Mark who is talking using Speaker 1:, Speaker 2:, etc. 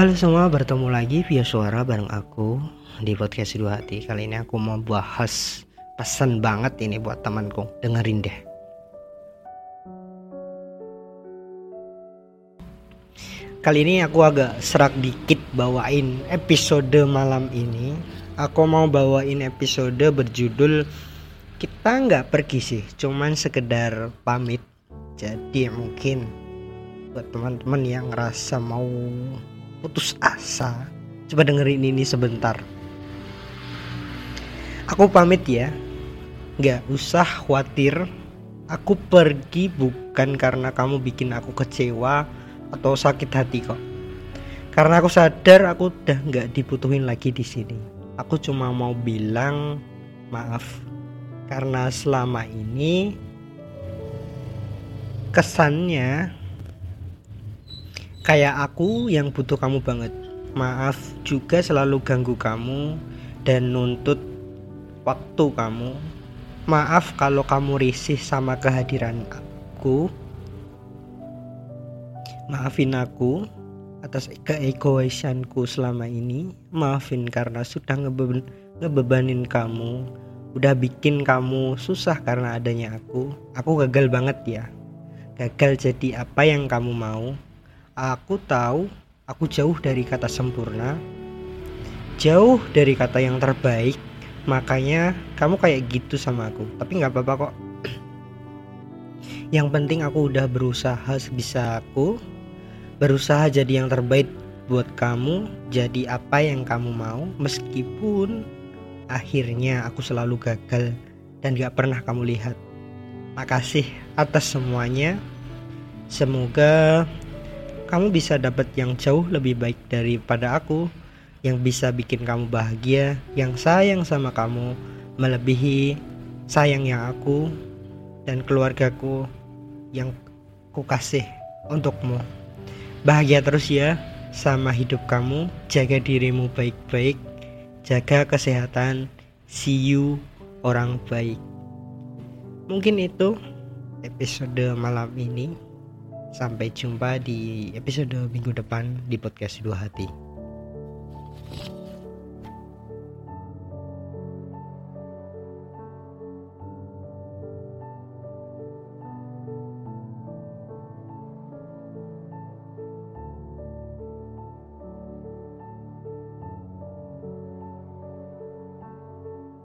Speaker 1: Halo semua, bertemu lagi via suara bareng aku di podcast Dua Hati. Kali ini aku mau bahas pesan banget ini buat temanku. Dengerin deh. Kali ini aku agak serak dikit bawain episode malam ini. Aku mau bawain episode berjudul kita nggak pergi sih, cuman sekedar pamit. Jadi mungkin buat teman-teman yang ngerasa mau putus asa. Coba dengerin ini sebentar. Aku pamit ya. Nggak usah khawatir. Aku pergi bukan karena kamu bikin aku kecewa atau sakit hati kok. Karena aku sadar aku udah nggak dibutuhin lagi di sini. Aku cuma mau bilang maaf. Karena selama ini kesannya kayak aku yang butuh kamu banget. Maaf juga selalu ganggu kamu dan nuntut waktu kamu. Maaf kalau kamu risih sama kehadiran aku. Maafin aku atas keegoisanku selama ini. Maafin karena sudah ngebe ngebebanin kamu. Udah bikin kamu susah karena adanya aku. Aku gagal banget ya. Gagal jadi apa yang kamu mau Aku tahu aku jauh dari kata sempurna, jauh dari kata yang terbaik. Makanya kamu kayak gitu sama aku. Tapi nggak apa-apa kok. Yang penting aku udah berusaha sebisa aku, berusaha jadi yang terbaik buat kamu, jadi apa yang kamu mau, meskipun akhirnya aku selalu gagal dan gak pernah kamu lihat. Makasih atas semuanya. Semoga kamu bisa dapat yang jauh lebih baik daripada aku yang bisa bikin kamu bahagia, yang sayang sama kamu, melebihi sayangnya aku dan keluargaku yang ku kasih untukmu. Bahagia terus ya sama hidup kamu, jaga dirimu baik-baik, jaga kesehatan, see you orang baik. Mungkin itu episode malam ini. Sampai jumpa di episode minggu depan di podcast Dua Hati.